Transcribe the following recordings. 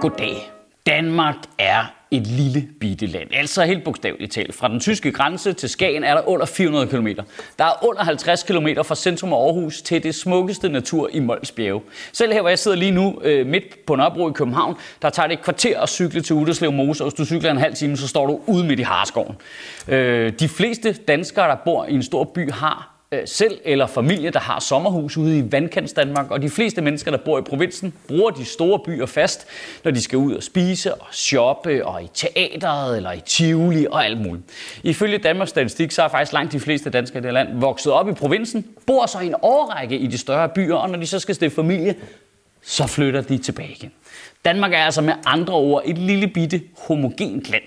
Goddag. Danmark er et lille bitte land. Altså helt bogstaveligt talt. Fra den tyske grænse til Skagen er der under 400 km. Der er under 50 km fra centrum af Aarhus til det smukkeste natur i Mols Bjerge. Selv her, hvor jeg sidder lige nu øh, midt på Nørrebro i København, der tager det et kvarter at cykle til Uderslev Mose, og hvis du cykler en halv time, så står du ude midt i Harskoven. Øh, de fleste danskere, der bor i en stor by, har Øh, selv eller familie, der har sommerhus ude i vandkants Danmark, og de fleste mennesker, der bor i provinsen, bruger de store byer fast, når de skal ud og spise og shoppe og i teateret eller i Tivoli og alt muligt. Ifølge Danmarks Statistik, så er faktisk langt de fleste danskere i det land vokset op i provinsen, bor så i en årrække i de større byer, og når de så skal stifte familie, så flytter de tilbage igen. Danmark er altså med andre ord et lille bitte homogent land,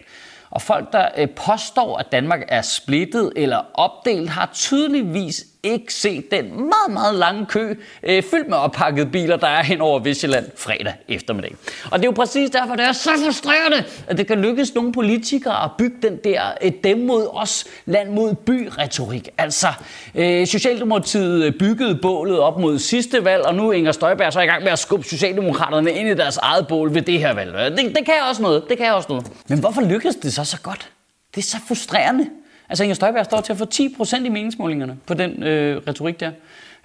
og folk, der øh, påstår, at Danmark er splittet eller opdelt, har tydeligvis ikke se den meget, meget lange kø øh, fyldt med oppakkede biler, der er hen over Vestjylland fredag eftermiddag. Og det er jo præcis derfor, det er så frustrerende, at det kan lykkes nogle politikere at bygge den der øh, dem mod os, land mod by-retorik. Altså, øh, Socialdemokratiet øh, byggede bålet op mod sidste valg, og nu er Inger Støjberg så i gang med at skubbe Socialdemokraterne ind i deres eget bål ved det her valg. Det, det kan også noget, det kan også noget. Men hvorfor lykkedes det så så godt? Det er så frustrerende. Altså Inger Støjberg står til at få 10% i meningsmålingerne på den øh, retorik der.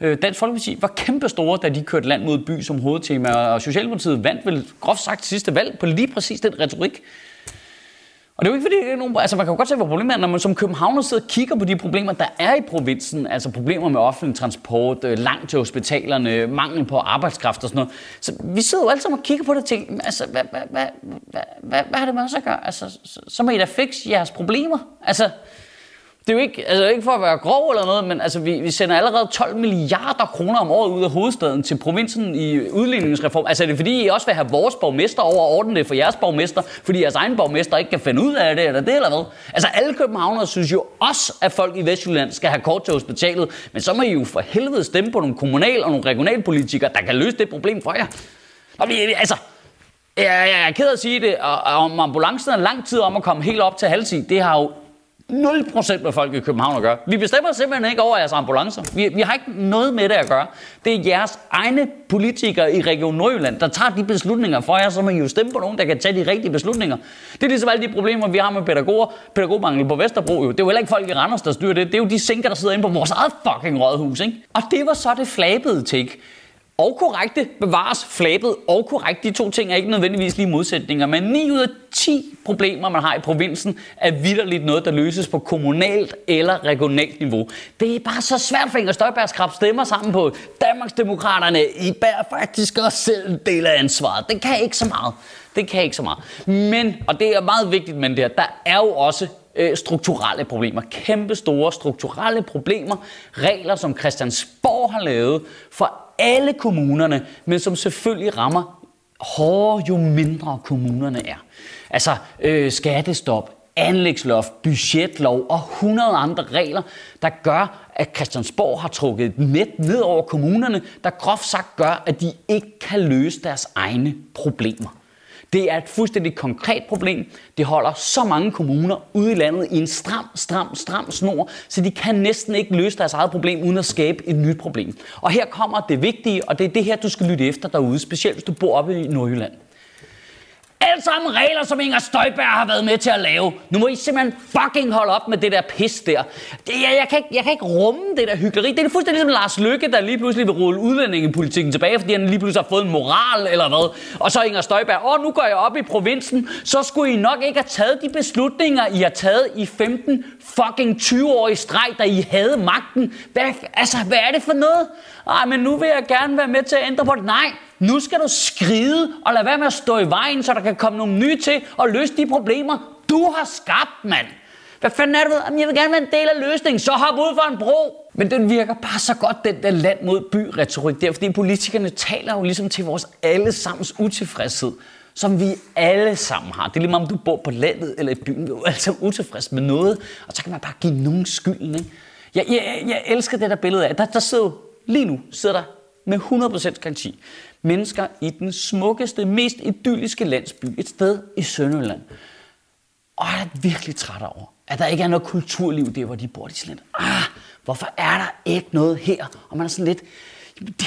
Øh, Dansk Folkeparti var kæmpe store, da de kørte land mod by som hovedtema, og Socialdemokratiet vandt vel groft sagt sidste valg på lige præcis den retorik. Og det er jo ikke fordi, det er nogen, altså man kan jo godt se, hvor problemet er, når man som københavner sidder og kigger på de problemer, der er i provinsen, altså problemer med offentlig transport, øh, langt til hospitalerne, mangel på arbejdskraft og sådan noget. Så vi sidder jo alle sammen og kigger på det og tænker, altså hvad, hvad, hvad, hvad, hvad, hvad har det med os at gøre? Altså, så, så må I da fikse jeres problemer. Altså, det er jo ikke, altså ikke for at være grov eller noget, men altså, vi, vi sender allerede 12 milliarder kroner om året ud af hovedstaden til provinsen i udligningsreform. Altså er det fordi, I også vil have vores borgmester over og ordne det for jeres borgmester, fordi jeres egen borgmester ikke kan finde ud af det, eller det eller hvad? Altså alle københavnere synes jo også, at folk i Vestjylland skal have kort til hospitalet, men så må I jo for helvede stemme på nogle kommunal- og nogle regionalpolitikere, der kan løse det problem for jer. Og vi, altså, jeg, jeg er ked af at sige det, og, og om ambulancen er lang tid om at komme helt op til halvtid, det har jo 0% med folk i København at gøre. Vi bestemmer simpelthen ikke over jeres ambulancer. Vi, vi har ikke noget med det at gøre. Det er jeres egne politikere i Region Nordjylland, der tager de beslutninger for jer, så man jo stemme på nogen, der kan tage de rigtige beslutninger. Det er ligesom alle de problemer, vi har med pædagoger, pædagogmangel på Vesterbro. Jo. Det er jo heller ikke folk i Randers, der styrer det. Det er jo de sænker, der sidder inde på vores eget fucking rådhus. Ikke? Og det var så det flabede take og korrekte bevares flabet og korrekt. De to ting er ikke nødvendigvis lige modsætninger, men 9 ud af 10 problemer, man har i provinsen, er vidderligt noget, der løses på kommunalt eller regionalt niveau. Det er bare så svært for Inger Støjbergs krab stemmer sammen på Danmarksdemokraterne. I bærer faktisk også selv en del af ansvaret. Det kan ikke så meget. Det kan ikke så meget. Men, og det er meget vigtigt, men det her, der er jo også øh, strukturelle problemer. Kæmpe store strukturelle problemer. Regler, som Christiansborg har lavet for alle kommunerne, men som selvfølgelig rammer hårdere, jo mindre kommunerne er. Altså øh, skattestop, anlægsloft, budgetlov og 100 andre regler, der gør, at Christiansborg har trukket et net ned over kommunerne, der groft sagt gør, at de ikke kan løse deres egne problemer. Det er et fuldstændig konkret problem. Det holder så mange kommuner ude i landet i en stram, stram, stram snor, så de kan næsten ikke løse deres eget problem uden at skabe et nyt problem. Og her kommer det vigtige, og det er det her, du skal lytte efter derude, specielt hvis du bor oppe i Nordjylland. Alt sammen regler, som Inger Støjberg har været med til at lave. Nu må I simpelthen fucking holde op med det der pis der. Det, jeg, jeg, kan ikke, jeg kan ikke rumme det der hyggeleri. Det er fuldstændig ligesom Lars Lykke, der lige pludselig vil rulle udlændingepolitikken tilbage, fordi han lige pludselig har fået en moral eller hvad. Og så Inger Støjberg, åh, nu går jeg op i provinsen, så skulle I nok ikke have taget de beslutninger, I har taget i 15 fucking 20 år i streg, da I havde magten. Hvad, altså, hvad er det for noget? Ej, men nu vil jeg gerne være med til at ændre på det. Nej, nu skal du skride og lade være med at stå i vejen, så der kan komme nogle nye til og løse de problemer, du har skabt, mand. Hvad fanden er det? Jamen, jeg vil gerne være en del af løsningen, så hop ud for en bro. Men den virker bare så godt, den der land mod by-retorik der, fordi politikerne taler jo ligesom til vores allesammens utilfredshed som vi alle sammen har. Det er lige om du bor på landet eller i byen, Vi er altså sammen utilfredshed med noget, og så kan man bare give nogen skylden. Ikke? Jeg, jeg, jeg elsker det der billede af, der, der sidder lige nu sidder der med 100% garanti mennesker i den smukkeste, mest idylliske landsby, et sted i Sønderjylland. Og jeg er virkelig træt over, at der ikke er noget kulturliv der, hvor de bor. De sådan lidt, ah, hvorfor er der ikke noget her? Og man er sådan lidt, det,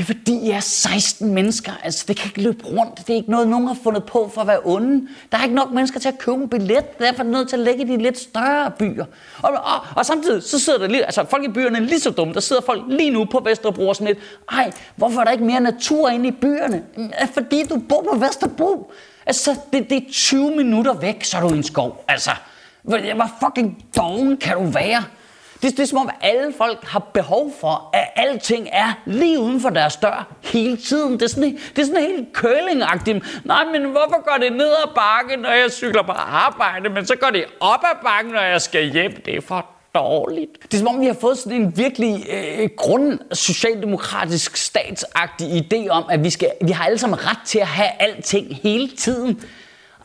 det er fordi, I er 16 mennesker. Altså, det kan ikke løbe rundt. Det er ikke noget, nogen har fundet på for at være onde. Der er ikke nok mennesker til at købe en billet. Derfor er det nødt til at lægge i de lidt større byer. Og, og, og samtidig, så sidder der lige, altså folk i byerne er lige så dumme. Der sidder folk lige nu på Vesterbro og sådan lidt, ej, hvorfor er der ikke mere natur inde i byerne? Fordi du bor på Vesterbro. Altså, det, det er 20 minutter væk, så er du i en skov. Altså, hvor fucking doven kan du være? Det, det er som om, at alle folk har behov for, at alting er lige uden for deres dør hele tiden. Det er sådan, det er sådan helt curling -agtigt. Nej, men hvorfor går det ned ad bakken, når jeg cykler på arbejde, men så går det op ad bakken, når jeg skal hjem? Det er for dårligt. Det er som om, vi har fået sådan en virkelig øh, grund socialdemokratisk statsagtig idé om, at vi, skal, vi har alle sammen ret til at have alting hele tiden.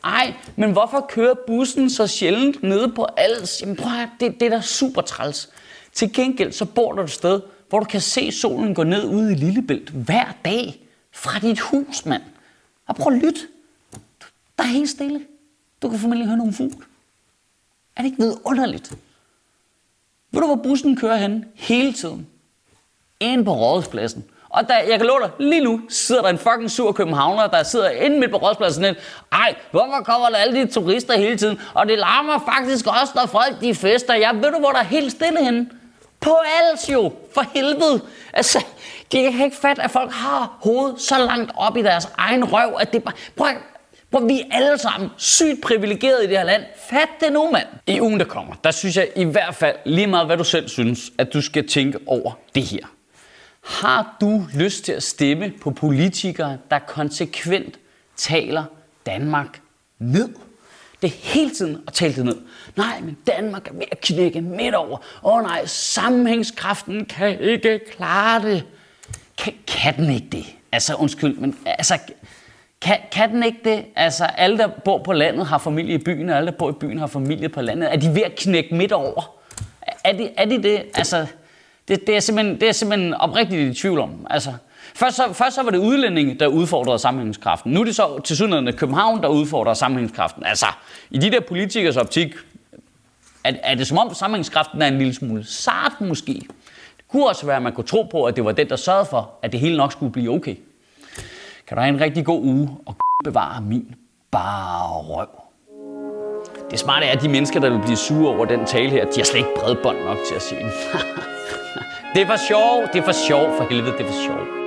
Ej, men hvorfor kører bussen så sjældent nede på alles? Jamen prøv at, det, det er da super træls. Til gengæld så bor du et sted, hvor du kan se solen gå ned ude i Lillebælt hver dag fra dit hus, mand. Og prøv at lytte. Der er helt stille. Du kan formentlig høre nogle fugle. Er det ikke vidunderligt? Ved du, hvor bussen kører hen hele tiden? Ind på rådhuspladsen. Og der, jeg kan love dig, lige nu sidder der en fucking sur københavner, der sidder inde midt på rådspladsen lidt. Ej, hvorfor kommer der alle de turister hele tiden? Og det larmer faktisk også, når folk de fester. Jeg ved du, hvor der er helt stille henne? På alt jo, for helvede. Altså, de kan ikke fatte, at folk har hovedet så langt op i deres egen røv, at det bare... Prøv, prøv, vi er alle sammen sygt privilegerede i det her land. Fat det nu, mand. I ugen, der kommer, der synes jeg i hvert fald lige meget, hvad du selv synes, at du skal tænke over det her. Har du lyst til at stemme på politikere, der konsekvent taler Danmark ned? Det er hele tiden at tale det ned. Nej, men Danmark er ved at knække midt over. Åh oh, nej, sammenhængskraften kan ikke klare det. Kan, kan den ikke det? Altså, undskyld, men altså, kan, kan den ikke det? Altså, alle, der bor på landet, har familie i byen, og alle, der bor i byen, har familie på landet. Er de ved at knække midt over? Er de, er de det? Altså, det, det, er simpelthen, det er simpelthen oprigtigt i tvivl om. Altså, først, så, først så var det udlændinge, der udfordrede sammenhængskraften. Nu er det så til synligheden København, der udfordrer sammenhængskraften. Altså, i de der politikers optik, er, er det som om sammenhængskraften er en lille smule sart måske. Det kunne også være, at man kunne tro på, at det var den, der sørgede for, at det hele nok skulle blive okay. Kan du have en rigtig god uge, og bevare min bare røv. Det smarte er, at de mennesker, der vil blive sure over den tale her, de har slet ikke bredbånd nok til at sige den. Det var sjov, det var sjov for helvede, det var sjov.